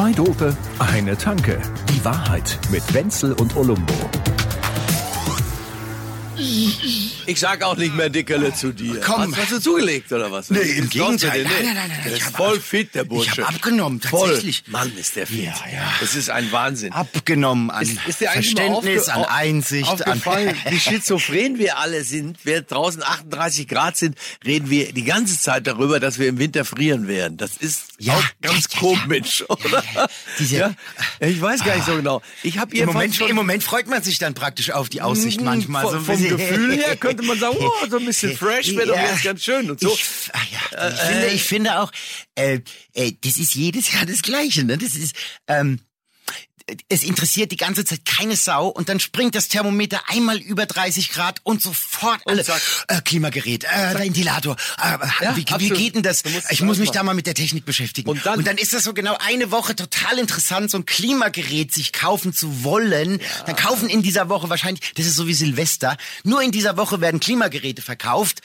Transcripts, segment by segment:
Zwei Dope, eine Tanke. Die Wahrheit mit Wenzel und Olumbo. Ich sag auch nicht mehr Dickerle zu dir. Komm. Hast, hast du zugelegt oder was? Nee, im Gegenteil. Nein, nein, nein, nein. Der ist hab voll fit, der Bursche. Ich hab abgenommen, Voll. tatsächlich. Mann, ist der fit. Ja, ja. Das ist ein Wahnsinn. Abgenommen an Ist, ist mal Verständnis, an Einsicht, aufgefallen, an wie schizophren wir alle sind. Während draußen 38 Grad sind, reden wir die ganze Zeit darüber, dass wir im Winter frieren werden. Das ist Ja, auch ja, ganz ja, ja. komisch, oder? Diese- ja? Ich weiß gar nicht so genau. Ich habe Im Moment, schon Im Moment freut man sich dann praktisch auf die Aussicht manchmal. Vom, so vom Gefühl her könnte man sagen, oh, so ein bisschen fresh wäre doch Ja. jetzt ganz schön und so. Ich, ach ja, ich, finde, ich finde auch, äh, äh, das ist jedes Jahr das Gleiche. Ne? Das ist, ähm, es interessiert die ganze Zeit keine Sau und dann springt das Thermometer einmal über 30 Grad und sofort alle äh, Klimagerät, äh, Ventilator. Äh, Ja, wie, wie geht denn das? Ich muss mich ausmachen. da mal mit der Technik beschäftigen. Und dann- ist das so genau eine Woche total interessant, so ein Klimagerät sich kaufen zu wollen. Dann kaufen in dieser Woche wahrscheinlich, das ist so wie Silvester, nur in dieser Woche werden Klimageräte verkauft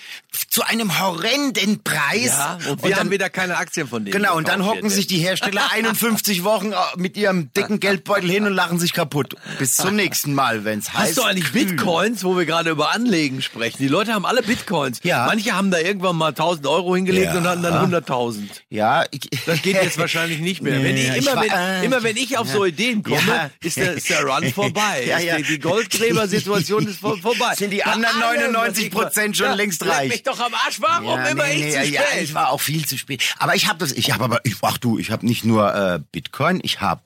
zu einem horrenden Preis. Ja, und wir haben wieder keine Aktien von denen. Genau, und dann hocken jetzt. sich die Hersteller 51 Wochen äh, mit ihrem dicken Geldbeutel hin und lachen sich kaputt. Bis zum nächsten Mal, wenn's heißt. Hast du eigentlich kühl. Bitcoins, wo wir gerade über Anlegen sprechen? Die Leute haben alle Bitcoins. Ja. Manche haben da irgendwann mal 1000 Euro hingelegt Ja. und hatten dann 100.000. Ja, ich, Das geht jetzt wahrscheinlich nicht mehr. wenn ich, Nee, immer, ich wenn, immer wenn ich auf so Ideen komme, Ja. ist, der, ist der Run vorbei. Ja, ja. Die, die Goldgräber-Situation ist vor, vorbei. Sind die anderen allem, 99 was ich- Prozent schon Ja, längst reich? mich doch am Arsch. Warum Ja, immer nee, ich nee, zu ja, spät? ich war auch viel zu spät. Aber ich habe das, ich habe aber, ich, ach du, ich habe nicht nur äh, Bitcoin, ich habe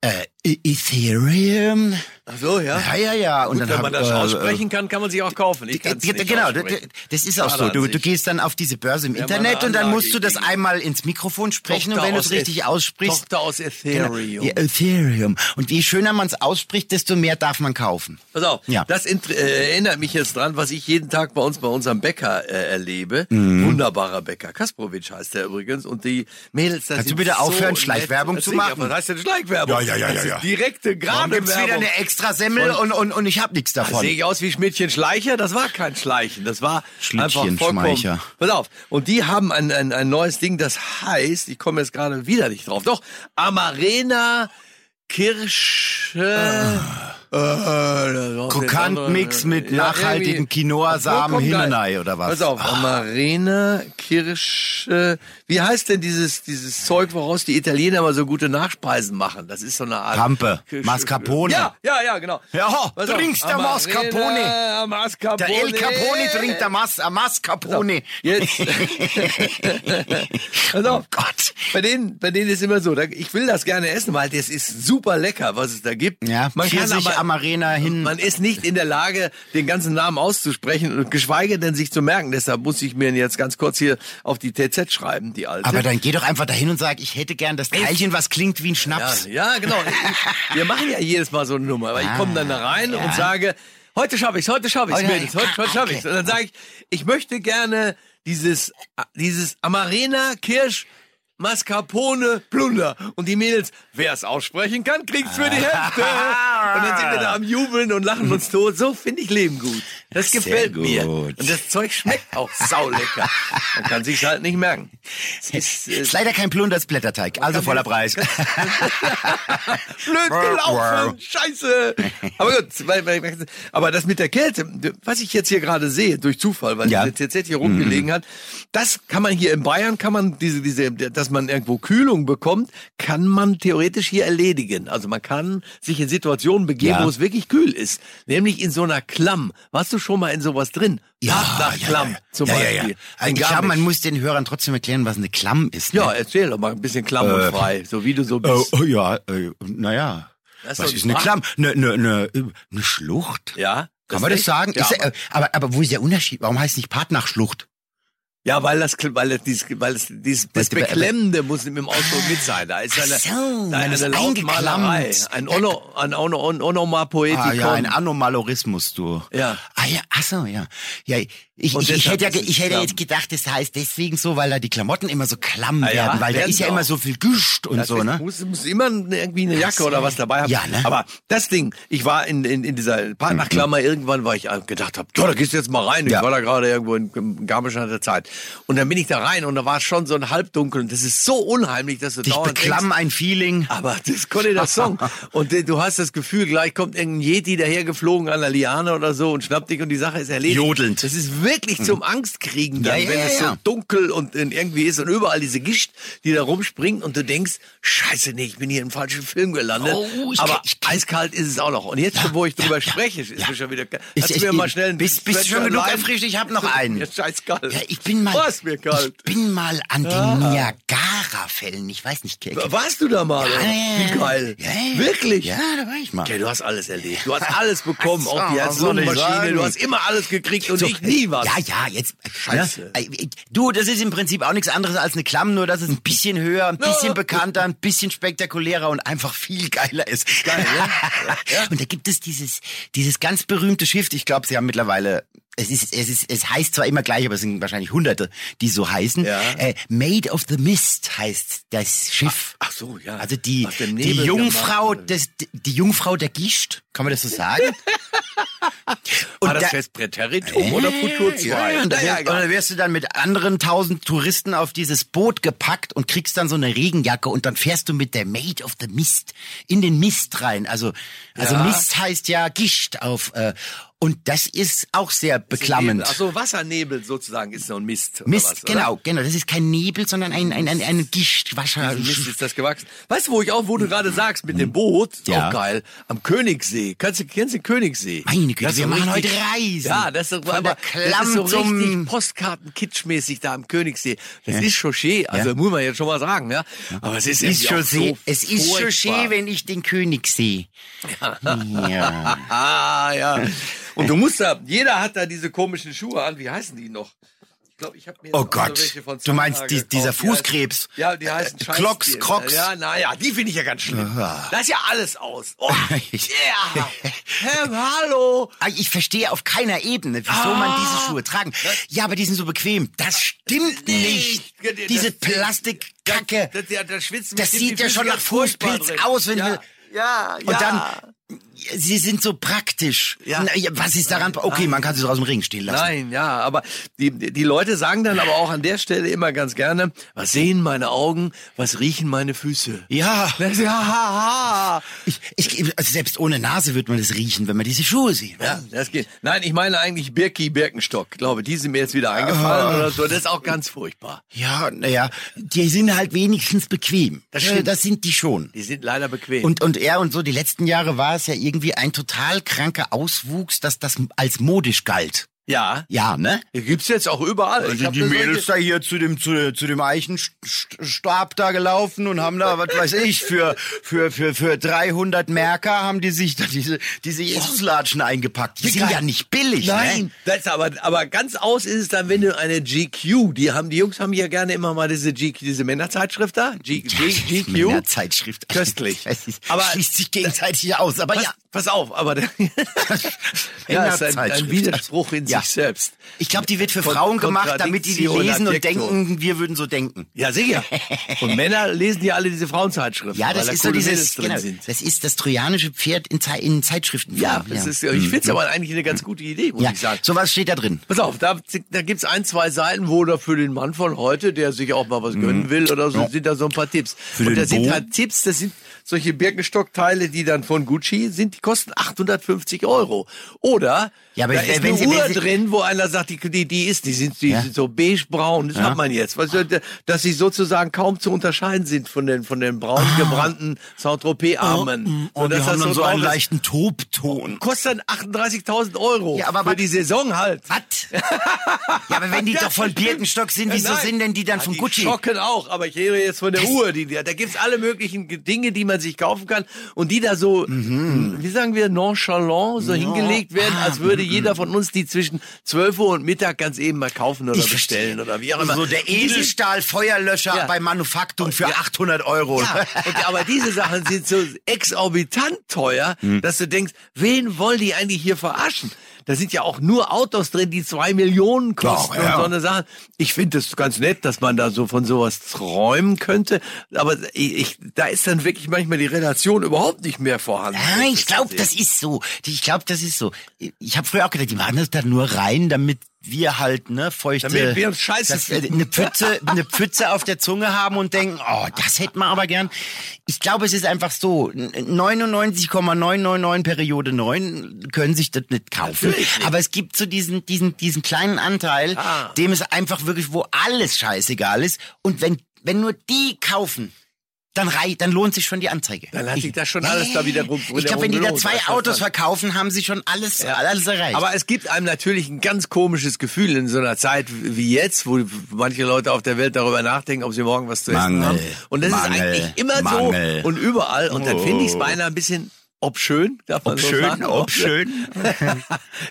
äh, Ethereum. Ach so, ja. Ja, ja, ja. Und Gut, dann wenn hab, man das äh, aussprechen kann, kann man sich auch kaufen. Ich kann's nicht genau, das ist auch Schade so. Du, du gehst dann auf diese Börse im Ja, Internet und dann musst du das einmal ins Mikrofon sprechen Tochter und wenn du es richtig aussprichst. Tochter aus Genau. Ethereum. Ja, Ethereum. Und je schöner man es ausspricht, desto mehr darf man kaufen. Pass auf, Ja. das äh, erinnert mich jetzt dran, was ich jeden Tag bei uns bei unserem Bäcker äh, erlebe. Mhm. Wunderbarer Bäcker. Kasprowitsch heißt der übrigens. Und die Mädels, das Kannst du bitte so aufhören, nett. Schleichwerbung zu machen? Was heißt denn Schleichwerbung? Ja, ja, ja, ja, ja. Direkte, gerade gibt's wieder Werbung. eine extra Semmel und, und, und ich hab nichts davon. Sehe ich aus wie Schmidtchen Schleicher? Das war kein Schleichen, das war einfach Schlittchen vollkommen. Schmeicher. Pass auf. Und die haben ein, ein, ein neues Ding, das heißt, ich komme jetzt gerade wieder nicht drauf. Doch, Amarena Kirsche. Äh, Krokantmix mit Ja, nachhaltigen. Quinoa-Samen. Hinnenei oder was? Pass auf, Ah. Amarena, Kirsche. Wie heißt denn dieses, dieses Zeug, woraus die Italiener mal so gute Nachspeisen machen? Das ist so eine Art. Pampe, Mascarpone. Ja, ja, ja, genau. Ja, auf, trinkst der Mascarpone. Mascarpone. Der El Capone trinkt der Mas äh, Mascarpone. Jetzt. Auf. Oh Gott. Bei denen, bei denen ist immer so, ich will das gerne essen, weil das ist super lecker, was es da gibt. Ja, man kann Pfirsich, Amarena hin. man ist nicht in der Lage, den ganzen Namen auszusprechen und geschweige denn sich zu merken. Deshalb muss ich mir jetzt ganz kurz hier auf die TZ schreiben, die alte. Aber dann geh doch einfach dahin und sag, ich hätte gern das Teilchen, was klingt wie ein Schnaps. Ja, ja genau. Wir machen ja jedes Mal so eine Nummer. Aber ich komme dann da rein ja. und sage, heute schaffe ich's, heute schaffe ich's, Heute- Mädels, heute, heute schaffe ich's. Und dann sage ich, ich möchte gerne dieses, dieses Amarena Kirsch Mascarpone Plunder. Und die Mädels, wer es aussprechen kann, kriegt's für die Hälfte. Und dann sind wir da am Jubeln und lachen uns tot. So finde ich Leben gut. Das Sehr gefällt mir. gut. Und das Zeug schmeckt auch saulecker. Man kann sich's halt nicht merken. Es ist, Ist leider kein Plunders Blätterteig, also voller Preis. Blöd gelaufen, scheiße. Aber gut, aber das mit der Kälte, was ich jetzt hier gerade sehe, durch Zufall, weil Ja. diese TZ hier rumgelegen hat, das kann man hier in Bayern, kann man diese, diese, dass man irgendwo Kühlung bekommt, kann man theoretisch hier erledigen. Also man kann sich in Situationen begeben, Ja. wo es wirklich kühl ist. Nämlich in so einer Klamm. Warst du schon mal in sowas drin? Zum ja, ja, Beispiel. ja. In Also ich glaube, man muss den Hörern trotzdem erklären, was eine Klamm ist. Ne? Ja, erzähl doch mal ein bisschen klamm und frei, so wie du so Oh, bist. oh ja, äh, naja. Das ist Was doch ist eine. Klamm? Eine, eine, eine, eine Schlucht? Ja? Kann man das sagen? Ja, ist, aber- äh, aber, aber wo ist der Unterschied? Warum heißt es nicht Partnachschlucht? Ja, weil das, weil das, dieses, weil das, dieses, das Beklemmende muss mit dem Ausdruck mit sein. Da ist eine, so, da ist eine Lautmalerei, ein, ono, ein ono, on, Onomatopoetikon. Ah ja, ein Anomalorismus, du. Ja. Ah ja, ach so, ja. Ja, ich, ich, ich hätte ja, ich hätte jetzt gedacht, das heißt deswegen so, weil da die Klamotten immer so klamm Ah ja, werden, weil da ist ja immer so viel Güscht und Das so, ne? muss, muss immer irgendwie eine Jacke oder was dabei haben. Ja, ne? Aber das Ding, ich war in, in, in dieser Partnerklammer irgendwann, weil ich gedacht habe, ja, da gehst du jetzt mal rein. Ja. Ich war da gerade irgendwo in, Garmisch an der Zeit. Und dann bin ich da rein und da war schon so ein Halbdunkel und das ist so unheimlich, dass du Dich dauernd beklamm ein Feeling. aber das Conny der Song. Und äh, du hast das Gefühl, gleich kommt irgendein Yeti dahergeflogen an der Liane oder so und schnappt dich und die Sache ist erledigt. Jodelnd. Das ist wirklich zum Angstkriegen dann, Ja, ja, wenn ja, es so ja. dunkel und irgendwie ist und überall diese Gischt, die da rumspringt und du denkst, scheiße, nee, ich bin hier im falschen Film gelandet. Oh, ich aber kenn- ich eiskalt ist es auch noch. Und jetzt, schon, wo ich drüber ja, spreche, ist ja. mir schon wieder... Ich- ich- mir mal schnell einen bist- bist du schon genug erfrischt? Ich hab noch einen. Mir ist scheißkalt. Ja, ich bin mal, Oh, ist mir kalt. ich bin mal an den Niagara-Fällen. Ich weiß nicht. Ke- Warst du da mal? Ja, ja. Wie geil. Ja. Wirklich? Ja, da war ich mal. Okay, du hast alles erlebt. Du hast alles bekommen, auch die sagen? Du hast immer alles gekriegt und So, ich nie was. Ja, ja, jetzt. Scheiße. Ja, äh, du, das ist im Prinzip auch nichts anderes als eine Klamm, nur dass es ein bisschen höher, ein bisschen bekannter, ein bisschen spektakulärer und einfach viel geiler ist. Geil, ja? Ja. Und da gibt es dieses, dieses ganz berühmte Schiff. Ich glaube, sie haben mittlerweile es ist, es ist, es heißt zwar immer gleich, aber es sind wahrscheinlich Hunderte, die so heißen. Ja. Äh, Made of the Mist heißt das Schiff. Ach so, ja. Also die, die Jungfrau des, die Jungfrau der Gischt, kann man das so sagen? Und War das da- jetzt Präteritum oder Futur 2? Ja, ja, und, da wär, und dann wirst du dann mit anderen tausend Touristen auf dieses Boot gepackt und kriegst dann so eine Regenjacke und dann fährst du mit der Maid of the Mist in den Mist rein. Also, also Ja. Mist heißt ja Gischt auf, äh, und das ist auch sehr beklammend. Ach so, Wassernebel sozusagen ist so ein Mist. Mist, was, genau, genau. Das ist kein Nebel, sondern ein, ein, ein, ein Gischt, Wasser. Mist ist das gewachsen. Weißt du, wo ich auch, wo du gerade sagst, mit dem Boot, ist Ja. auch geil, am Königssee. Kannst du, kennst du den Königssee? Meine Güte, wir machen richtig- heute Reisen. Ja, das ist, aber, das ist so richtig Postkarten-Kitschmäßig da am Königssee. Das ist Chauché, also muss man jetzt schon mal sagen, ja. Aber es ist, Es ist Chaussee, so es ist. Chaussee, wenn ich den König sehe. Ja. Ah, ja. Und du musst da, jeder hat da diese komischen Schuhe an. Wie heißen die noch? Ich glaube, ich habe mir Oh Gott. Du meinst die- dieser Die heißen- Fußkrebs? Ja, die heißen Äh, Scheiß- Crocs, die- Crocs. Ja, naja, die finde ich ja ganz schlimm. Da ist ja alles aus. Oh, yeah. Hey, hallo. Ah, Ich verstehe auf keiner Ebene, wieso Ah. man diese Schuhe tragen. Ja, aber die sind so bequem. Das stimmt nicht. Das- Diese Plastikkacke. Das, das, das, Das sieht ja schon nach Fußpilz aus, wenn ja. wir- Ja, ja. Und dann, sie sind so praktisch. Ja. Was ist daran? Okay, man kann sie so aus dem Ring stehen lassen. Nein, ja, aber die, die Leute sagen dann aber auch an der Stelle immer ganz gerne, was sehen meine Augen, was riechen meine Füße? Ja. Ja, ha, ha. Ich, ich, also selbst ohne Nase wird man das riechen, wenn man diese Schuhe sieht. Ja, das geht. Nein, ich meine eigentlich Birki Birkenstock. Ich glaube, die sind mir jetzt wieder eingefallen oder so. Das ist auch ganz furchtbar. Ja, naja, die sind halt wenigstens bequem. Das Äh, stimmt. das sind die schon. Die sind leider bequem. Und, und er und so, die letzten Jahre war es ja irgendwie ein total kranker Auswuchs, dass das als modisch galt. Ja, Ja, ne? die gibt's jetzt auch überall. Hab das solche- da hier zu dem, zu, zu dem Eichenstab da gelaufen und haben da, was weiß ich, für, für, für, für 300 Merker haben die sich da diese, diese Jesuslatschen eingepackt. Die sind ja nicht billig, Nein, ne? das aber, aber ganz aus ist es dann, wenn du eine GQ, die haben, die Jungs haben ja gerne immer mal diese GQ, diese Männerzeitschrift da, G, G, GQ. Männerzeitschrift. Köstlich. Aber- schließt sich gegenseitig aus, aber Pass, ja. Pass auf, aber der, ja, ist ein, ein. Widerspruch in Ja. sich selbst. Ich glaube, die wird für Kon- Frauen gemacht, damit die die lesen und denken, wir würden so denken. Ja, sicher. Und Männer lesen ja alle diese Frauenzeitschriften. Ja, das ist so dieses, genau, das ist das trojanische Pferd in, Zei in Zeitschriften. Ja, das ist, ich finde es aber eigentlich eine ganz gute Idee, muss ja. ich sagen. Sowas steht da drin. Pass auf, da, da gibt's ein, zwei Seiten, wo da für den Mann von heute, der sich auch mal was gönnen will oder so, sind da so ein paar Tipps. Für Und da sind halt Tipps, das sind solche Birkenstockteile, die dann von Gucci sind, die kosten 850 Euro. Oder Ja, aber da ist eine Sie- Uhr Sie- drin, wo einer sagt, die, die, die ist, die sind, die Ja. sind so beigebraun, das hat man jetzt. Du, dass sie sozusagen kaum zu unterscheiden sind von den, von den braun gebrannten Saint-Tropez-Armen. Und wir dass haben das dann so einen leichten Tobton. Kostet dann 38.000 Euro. Ja, aber für was- die Saison halt. Was? ja, aber wenn die doch von Birkenstock sind, wieso Ja, sind denn die dann Ja, von die Gucci? schocken auch, aber ich rede jetzt von der Das- Uhr. Die, da gibt's alle möglichen Ge- Dinge, die man sich kaufen kann und die da so, Mhm. wie sagen wir, nonchalant so hingelegt werden, Ah, als würde jeder von uns die zwischen 12 Uhr und Mittag ganz eben mal kaufen oder Ich bestellen verstehe. oder wie auch immer. So der Edelstahl-Feuerlöscher Ja. bei Manufaktum für Ja. 800 Euro. Ja, und, aber diese Sachen sind so exorbitant teuer, Hm. dass du denkst, wen wollen die eigentlich hier verarschen? Da sind ja auch nur Autos drin, die zwei Millionen kosten Doch, ja. und so eine Sache. Ich finde es ganz nett, dass man da so von sowas träumen könnte, aber ich, ich, da ist dann wirklich manchmal die Relation überhaupt nicht mehr vorhanden. Ja, ich glaube, das ist so. Ich glaube, das ist so. Ich habe früher auch gedacht, die machen das da nur rein, damit wir halt, ne, feuchte, Damit wir uns scheiße dass fühlen. eine Pfütze, eine Pfütze auf der Zunge haben und denken, oh, das hätten wir aber gern. Ich glaube, es ist einfach so, 99,999 Periode 9 können sich das nicht kaufen. Natürlich. Aber es gibt so diesen, diesen, diesen kleinen Anteil, Ah. dem es einfach wirklich, wo alles scheißegal ist. Und wenn, wenn nur die kaufen, dann, rei dann lohnt sich schon die Anzeige. Dann hat sich das schon alles da wieder rum- Ich glaube, wenn die da zwei Autos verkaufen, haben sie schon alles, alles erreicht. Aber es gibt einem natürlich ein ganz komisches Gefühl in so einer Zeit wie jetzt, wo manche Leute auf der Welt darüber nachdenken, ob sie morgen was zu essen Mangel, haben. Und das Mangel, ist eigentlich immer Mangel. so und überall. Und dann finde ich es Oh. beinahe ein bisschen obschön, darf man so Obschön, sagen. obschön.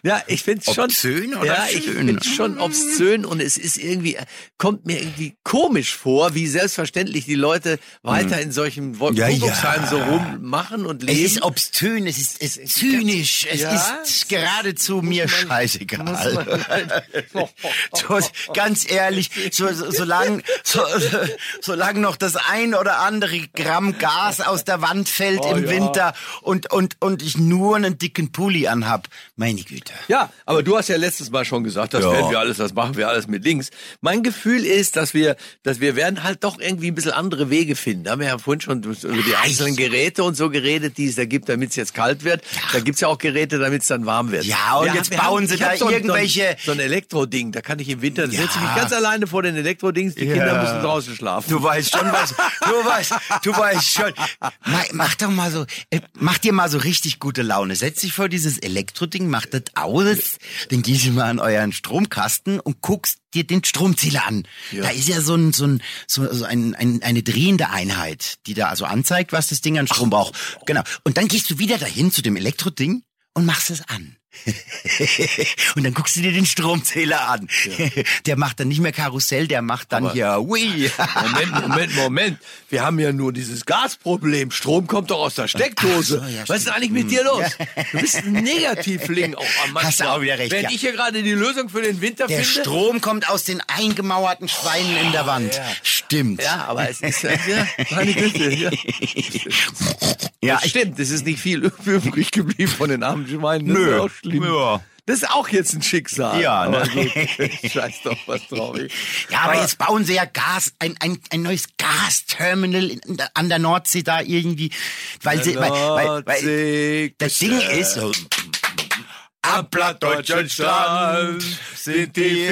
Ja, ich finde es schon. Obszön oder ja, ich schön? finde schon obszön und es ist irgendwie, kommt mir irgendwie komisch vor, wie selbstverständlich die Leute weiter in solchen Wo- Hm. Ja, ja. so rummachen und Es leben. ist obszön, es ist, es ist zynisch, es Ja, ist geradezu mir man- scheißegal. halt- ganz ehrlich, so, so, solange so, solange noch das ein oder andere Gramm Gas aus der Wand fällt Oh, im. Winter und, und, und ich nur einen dicken Pulli anhab, meine Güte. Ja, aber du hast ja letztes Mal schon gesagt, das Ja. werden wir alles, das machen wir alles mit links. Mein Gefühl ist, dass wir, dass wir werden halt doch irgendwie ein bisschen andere Wege finden. Da haben wir ja vorhin schon über die einzelnen Geräte und so geredet, die es da gibt, damit es jetzt kalt wird. Da gibt's ja auch Geräte, damit es dann warm wird. Ja, und Wir jetzt wir bauen sie ich hab da so irgendwelche- So ein, so ein Elektroding, da kann ich im Winter, da Ja. setze ich mich ganz alleine vor den Elektrodings, die Ja. Kinder müssen draußen schlafen. Du weißt schon was. Du weißt, du weißt schon. Mach, mach doch mal so, äh, mach dir mal so richtig gute Laune. Setz dich vor dieses Elektroding, mach das aus, dann gehst du mal an euren Stromkasten und guckst dir den Stromzähler an. Da ist ja so ein, so ein, so, so ein, ein, eine drehende Einheit, die da also anzeigt, was das Ding an Strom braucht. Genau. Und dann gehst du wieder dahin zu dem Elektroding und machst es an. und dann guckst du dir den Stromzähler an. Der macht dann nicht mehr Karussell, der macht dann Aber- hier, ui. Moment, Moment, Moment. Wir haben ja nur dieses Gasproblem. Strom kommt doch aus der Steckdose. So, ja, Was ist stimmt. eigentlich mit dir los? Du bist ein Negativling auch am Hast du auch wieder recht, Wenn ja. ich hier gerade die Lösung für den Winter Der finde. Strom kommt aus den eingemauerten Schweinen in der Wand. Stimmt. Ja, aber es ist, ja, meine Güte. Ja. Ja, das stimmt, es ist nicht viel übrig geblieben von den armen Schweinen. Nö. Schlimm. Ja. Das ist auch jetzt ein Schicksal. Ja, aber ne? gut. Scheiß doch was drauf. ja, aber jetzt bauen sie ja Gas, ein, ein, ein neues Gasterminal in, an der Nordsee da irgendwie, weil sie, weil, weil, weil das Ding ist, so, Am plattdeutschen Strand sind die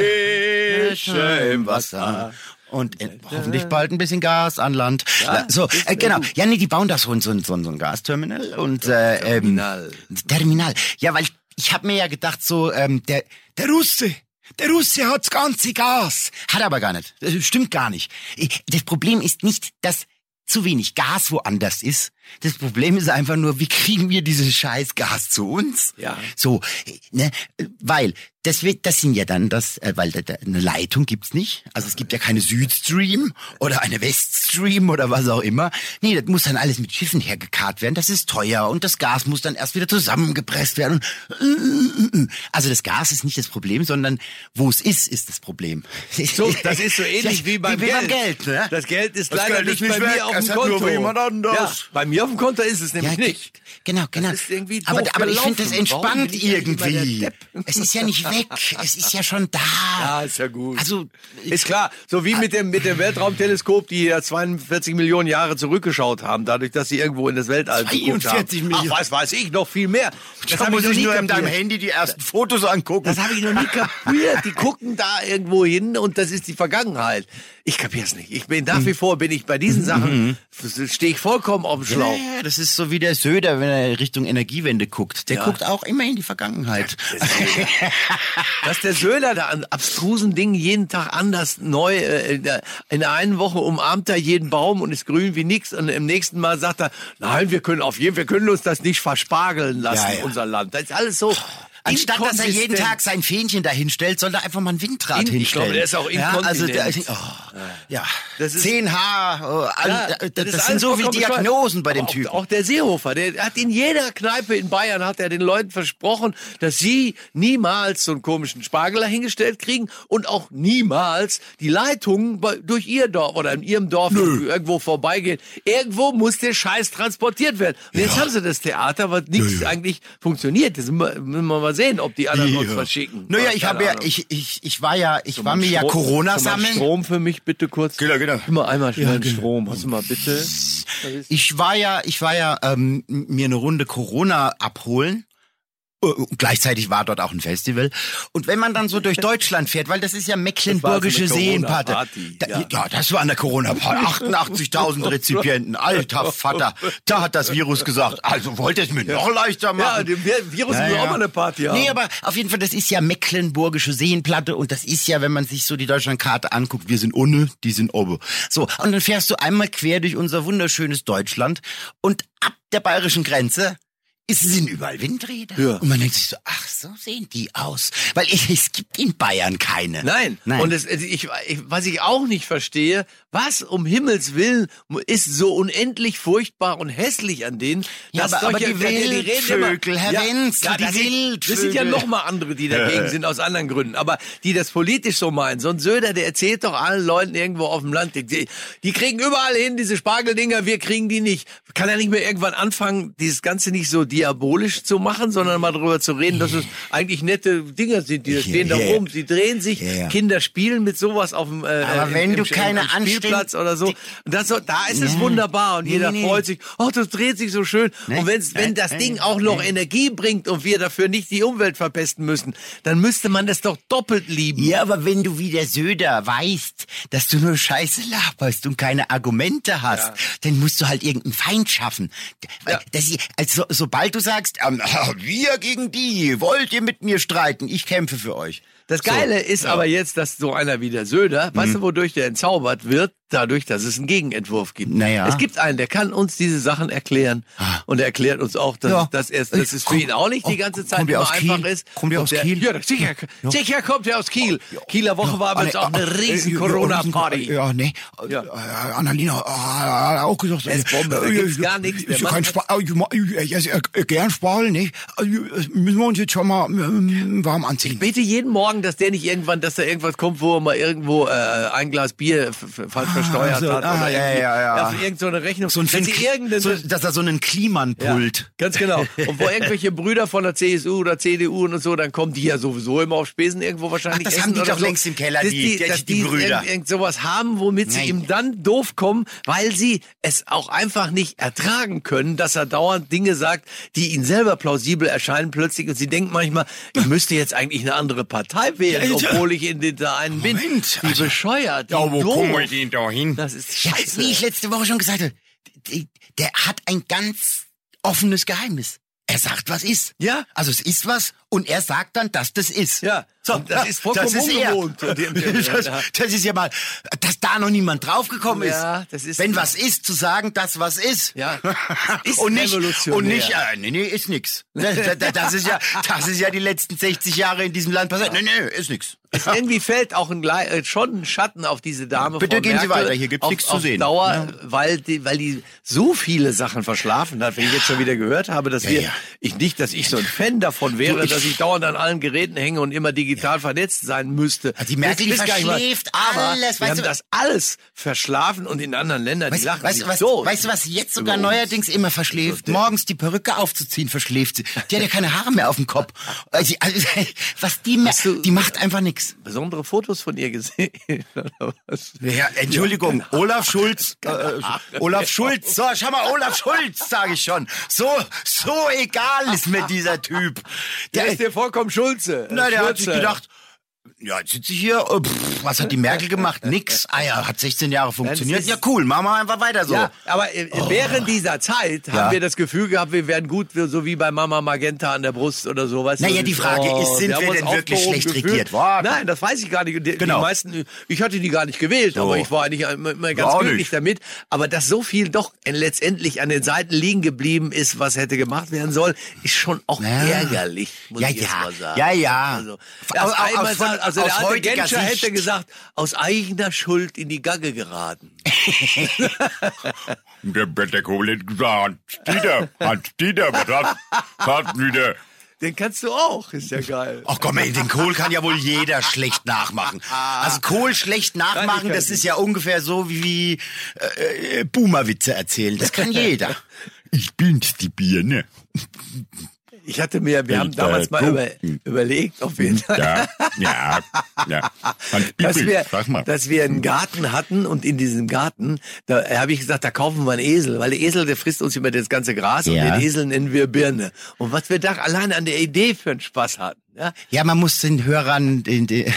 Fische im Wasser. Und hoffentlich bald ein bisschen Gas an Land. Na, so, äh, genau. Ja, nee, die bauen da so, ein- so, ein- so, ein- Gasterminal und äh, Terminal. Ähm, Terminal. Ja, weil ich habe mir ja gedacht, so ähm, der der Russe, der Russe hat's ganze Gas, hat aber gar nicht. Das stimmt gar nicht. Ich- Das Problem ist nicht, dass zu wenig Gas woanders ist. Das Problem ist einfach nur, wie kriegen wir dieses scheiß Gas zu uns? Ja. So, ne, weil das wird, das sind ja dann das, äh, weil eine Leitung gibt's nicht. Also es gibt ja keine Südstream oder eine Weststream oder was auch immer. Nee, das muss dann alles mit Schiffen hergekarrt werden. Das ist teuer und das Gas muss dann erst wieder zusammengepresst werden. Also das Gas ist nicht das Problem, sondern wo es ist, ist das Problem. So, das ist so ähnlich wie beim wie Geld. beim Geld ne? Das Geld ist Das leider Geld nicht ist nicht bei weg, mir auf dem nur Konto. bei jemand anders. Ja, bei mir auf dem Konto ist es nämlich Ja, nicht. Genau, genau. ist irgendwie aber doof aber ich finde das entspannt irgendwie. Es ist ja nicht weg. Es ist ja schon da. Ja, ist ja gut. Also Ist klar, so wie mit dem, mit dem Weltraumteleskop, die ja 42 Millionen Jahre zurückgeschaut haben, dadurch, dass sie irgendwo in das Weltall geguckt haben. 42 Millionen. Ach, was weiß ich, noch viel mehr. Das da habe ich noch nie nur in deinem. Handy die ersten Fotos angucken. Das habe ich noch nie kapiert. Die gucken da irgendwo hin und das ist die Vergangenheit. Ich kapier's nicht. Ich bin nach wie vor, bin ich bei diesen Sachen, stehe ich vollkommen auf dem Schlauch. Ja, das ist so wie der Söder, wenn er Richtung Energiewende guckt. Der Ja. guckt auch immer in die Vergangenheit. Dass der Söder da an abstrusen Dingen jeden Tag anders neu, äh, in der- in der einen Woche umarmt er jeden Baum und ist grün wie nix und im nächsten Mal sagt er, nein, wir können auf jeden, wir können uns das nicht verspargeln lassen, ja. unser Land. Das ist alles so. Anstatt dass er jeden. Tag sein Fähnchen dahin stellt, soll er einfach mal ein Windrad In- ich hinstellen. glaube, der ist auch ja, also der, inkontinent. oh, ja. Das ist- 10 H, oh, Ja, das, ist das sind so viele. Diagnosen bei dem Typen. Auch, auch der Seehofer, der hat in jeder Kneipe in Bayern hat er den Leuten versprochen, dass sie niemals so einen komischen Spargel dahingestellt kriegen und auch niemals die Leitungen durch ihr Dorf oder in ihrem Dorf irgendwo vorbeigehen. Irgendwo muss der Scheiß transportiert werden. Und jetzt haben sie das Theater, was nichts eigentlich funktioniert. Das müssen wir mal mal sehen, ob die anderen uns was schicken. Naja, ich habe ja, ich, ich, ich war ja, ich war mir ja Corona sammeln. Strom für mich bitte kurz. Genau, genau. Mal einmal schnell einen Strom. Hast du mal bitte? Ich war ja, ich war ja ähm, mir eine Runde Corona abholen. Äh, und Gleichzeitig war dort auch ein Festival. Und wenn man dann so durch Deutschland fährt, weil das ist ja mecklenburgische so Seenparty. Da, ja. ja. das war eine Corona-Party. 88.000 Rezipienten. Alter Vater. Da hat das Virus gesagt, also wollt ihr es mir noch leichter machen? Ja, dem Wir- Virus will auch mal eine Party haben. Nee, aber auf jeden Fall, das ist ja mecklenburgische Seenplatte und das ist ja, wenn man sich so die Deutschlandkarte anguckt, wir sind ohne, die sind oben. So, und dann fährst du einmal quer durch unser wunderschönes Deutschland und ab der bayerischen Grenze ist, sind überall Windräder. Ja. Und man denkt sich so, ach, so sehen die aus. Weil ich, es gibt in Bayern keine. Nein. Nein. Und es, ich, ich, was ich auch nicht verstehe, was um Himmels Willen ist so unendlich furchtbar und hässlich an denen? Ja, dass aber- aber solche- die die Wildvögel, Herr Wenzel, die das sind- Das sind ja Wildvögel. noch mal andere, die dagegen sind, aus anderen Gründen. Aber die das politisch so meinen. So ein Söder, der erzählt doch allen Leuten irgendwo auf dem Land, die, die kriegen überall hin, diese Spargeldinger, wir kriegen die nicht. Kann er nicht mehr irgendwann anfangen, dieses Ganze nicht so diabolisch zu machen, sondern mal darüber zu reden, dass es eigentlich nette Dinger sind, die da stehen da Ja, ja. rum. Sie drehen sich, Ja, ja. Kinder spielen mit sowas auf dem, äh, Aber im, wenn du im, keine im Spielplatz oder so. Das, da ist es Ja. wunderbar und Nee, jeder nee, freut sich. Oh, das dreht sich so schön. Nee, Und wenn's, wenn das Ding auch noch. Energie bringt und wir dafür nicht die Umwelt verpesten müssen, dann müsste man das doch doppelt lieben. Ja, aber wenn du wie der Söder weißt, dass du nur Scheiße laberst und keine Argumente hast, dann musst du halt irgendeinen Feind schaffen. Ja. Das, also, sobald du sagst, ähm, wir gegen die, wollt ihr mit mir streiten, ich kämpfe für euch. Das Geile ist aber jetzt, dass so einer wie der Söder, weißt Mhm. du, wodurch der entzaubert wird? Dadurch, dass es einen Gegenentwurf gibt. Naja. Es gibt einen, der kann uns diese Sachen erklären. Und er erklärt uns auch, dass, Ja. dass, er, dass es für ihn auch nicht die ganze Zeit der aus einfach Kiel? ist. Kommt der Und aus Kiel? Ja, sicher, sicher kommt er aus Kiel. Kieler Woche war aber jetzt auch eine riesen äh, Corona-Party. Ja, nee. Ja. Äh, Annalena äh, hat auch gesagt, Er ist Bombe, äh, äh, gar nichts. Der ist kein Spa äh, ich äh, äh, äh, gern Spargel, ne? Äh, Müssen wir uns jetzt schon mal ähm, warm anziehen. Bete jeden Morgen, dass der nicht irgendwann, dass da irgendwas kommt, wo er mal irgendwo äh, ein Glas Bier falsch versteuert so, hat. ah, oder ja, ja, ja. Auf irgendeine so eine Rechnung. so ein dass irgendeine, so, dass er so einen Kliman Ja, ganz genau. Und wo irgendwelche Brüder von der CSU oder CDU und so, dann kommen die ja sowieso immer auf Spesen irgendwo wahrscheinlich. Ach, das haben die doch so. längst im Keller, dass die- die- dass die Brüder. Irgend, irgend sowas haben, womit sie Nein. ihm dann doof kommen, weil sie es auch einfach nicht ertragen können, dass er dauernd Dinge sagt, die ihnen selber plausibel erscheinen plötzlich und sie denken manchmal, ich müsste jetzt eigentlich eine andere Partei wählen, Ja, ja. obwohl ich in den da einen bin. Moment, Wie also- bescheuert, wie Ja, wo doof. kommen wir denn da hin? Das ist Ja, scheiße. wie ich letzte Woche schon gesagt habe, der hat ein ganz offenes Geheimnis. Er sagt, was ist. Ja. Also es ist was und er sagt dann, dass das ist. Ja. So, Und das ja, ist vollkommen das ist er. ungewohnt. das, das ist ja mal, dass da noch niemand draufgekommen ist. Ja, das ist- Wenn was ist, zu sagen, das was ist. Ja, ist und nicht, und nicht, äh, nee, nee, ist nix. Das, ist ja, das ist ja die letzten 60 Jahre in diesem Land passiert. Nee, nee, ist nix. Es irgendwie fällt auch ein, äh, schon ein Schatten auf diese Dame. Bitte Frau gehen Sie Merkel, weiter, hier gibt's auf, nichts zu auf sehen. Dauer, weil die, weil die so viele Sachen verschlafen hat. Wenn ich jetzt schon wieder gehört habe, dass wir, ja. ich nicht, dass ich so ein Fan davon wäre, Du, ich- dass ich dauernd an allen Geräten hänge und immer digital vernetzt sein müsste. Also die Merkel, die verschläft aber alles, Wir haben du- das alles verschlafen und in anderen Ländern, die Weißt, lachen weißt, sich was, so. weißt du, was jetzt sogar neuerdings immer verschläft? Morgens die Perücke aufzuziehen, verschläft sie. Die hat ja keine Haare mehr auf dem Kopf. Also, also, was die, du- die macht einfach nix. Besondere Fotos von ihr gesehen? Ja, Entschuldigung, Olaf Schulz, äh, Olaf Schulz, so, schau mal, Olaf Schulz, sage ich schon. So, so egal ist mir dieser Typ. Der, ist dir vollkommen Schulze. na, der hat sich Schulze. gedacht, ja, jetzt sitze ich hier, äh, pff, was hat die Merkel gemacht? Nix. Ah ja, hat 16 Jahre funktioniert. Ja, cool, machen wir einfach weiter so. Ja, aber äh, während dieser Zeit Ja. haben wir das Gefühl gehabt, wir werden gut, so wie bei Mama Magenta an der Brust oder sowas. Naja, die Frage ist, sind wir uns denn wirklich schlecht gefühlt. regiert worden? Nein, das weiß ich gar nicht. Die, Genau. die meisten, ich hatte die gar nicht gewählt, aber ich war eigentlich immer, immer ganz glücklich nicht. damit. Aber dass so viel doch letztendlich an den Seiten liegen geblieben ist, was hätte gemacht werden soll, ist schon auch Ja. ärgerlich, muss Ja, ich jetzt ja. mal sagen. Ja, ja. Also, Aus- das aus- einmal von- also aus der Genscher Sicht. hätte gesagt, aus eigener Schuld in die Gagge geraten. Der der Kohle gesagt, Dieter, Hans Dieter, was hat, hat wieder. Den kannst du auch, ist ja geil. Ach komm, ey, den Kohl kann ja wohl jeder schlecht nachmachen. Also Kohl schlecht nachmachen, das ist ja ungefähr so wie äh, äh, Boomerwitze erzählen. Das kann jeder. Ich bin's, die Birne. Ich hatte mir, wir haben Und, damals äh, mal über, überlegt, ob wir, Ja, ja, ja. Dass wir, dass wir einen Garten hatten und in diesem Garten, da habe ich gesagt, da kaufen wir einen Esel, weil der Esel, der frisst uns immer das ganze Gras und Ja. den Esel nennen wir Birne. Und was wir da allein an der Idee für einen Spaß hatten, ja, Ja, man muss den Hörern, den, den,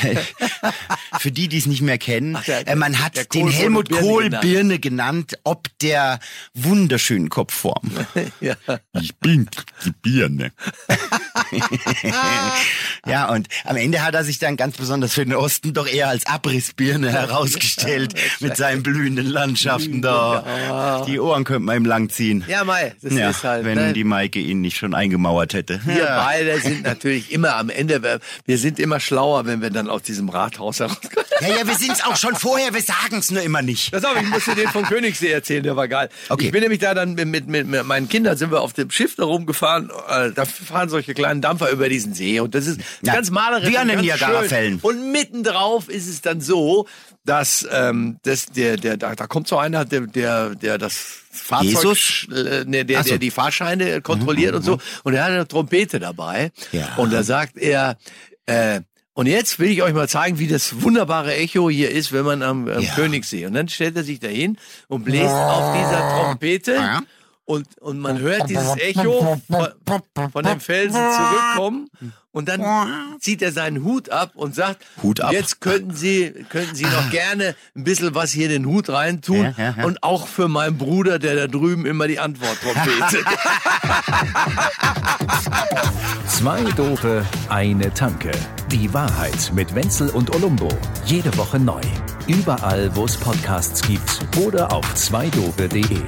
für die, die es nicht mehr kennen, Ach, der- äh, man hat den Kohl Helmut Birne Kohl genannt. Birne genannt, ob der wunderschönen Kopfform. ja. Ich bin die Birne. Ja, und am Ende hat er sich dann ganz besonders für den Osten doch eher als Abrissbirne herausgestellt mit seinen blühenden Landschaften da. Die Ohren könnte man ihm langziehen. Ja, Mai, das Ja, ist halt. wenn ne? die Maike ihn nicht schon eingemauert hätte. Wir Ja. beide sind natürlich immer am Ende, wir- sind immer schlauer, wenn wir dann aus diesem Rathaus herauskommen. ja, ja, wir sind's auch schon vorher, wir sagen's nur immer nicht. Pass auf, ich musste den vom Königssee erzählen, der war geil. Okay. Ich bin nämlich da dann mit, mit, mit, mit meinen Kindern sind wir auf dem Schiff da rumgefahren. Äh, da fahren solche kleinen Dampfer über diesen See und das ist Ja, ganz malerisch. wie an und den Niagara-Fällen. Und mittendrauf ist es dann so, dass ähm, das, der, der, da, da kommt so einer, der, der, der das Fahrzeug, Jesus? äh, ne, der, so. der die Fahrscheine kontrolliert und so. Und er hat eine Trompete dabei. Ja. Und da sagt er, äh, und jetzt will ich euch mal zeigen, wie das wunderbare Echo hier ist, wenn man am, am Ja. Königssee. Und dann stellt er sich dahin und bläst auf dieser Trompete. Ja. Und, und man hört dieses Echo von, von dem Felsen zurückkommen. Und dann zieht er seinen Hut ab und sagt, Hut ab. jetzt könnten Sie, könnten Sie noch gerne ein bisschen was hier in den Hut reintun. Ja, ja, ja. Und auch für meinen Bruder, der da drüben immer die Antwort trompetet. Zwei Dope, eine Tanke. Die Wahrheit mit Wenzel und Olumbo. Jede Woche neu. Überall, wo es Podcasts gibt oder auf zweidope.de.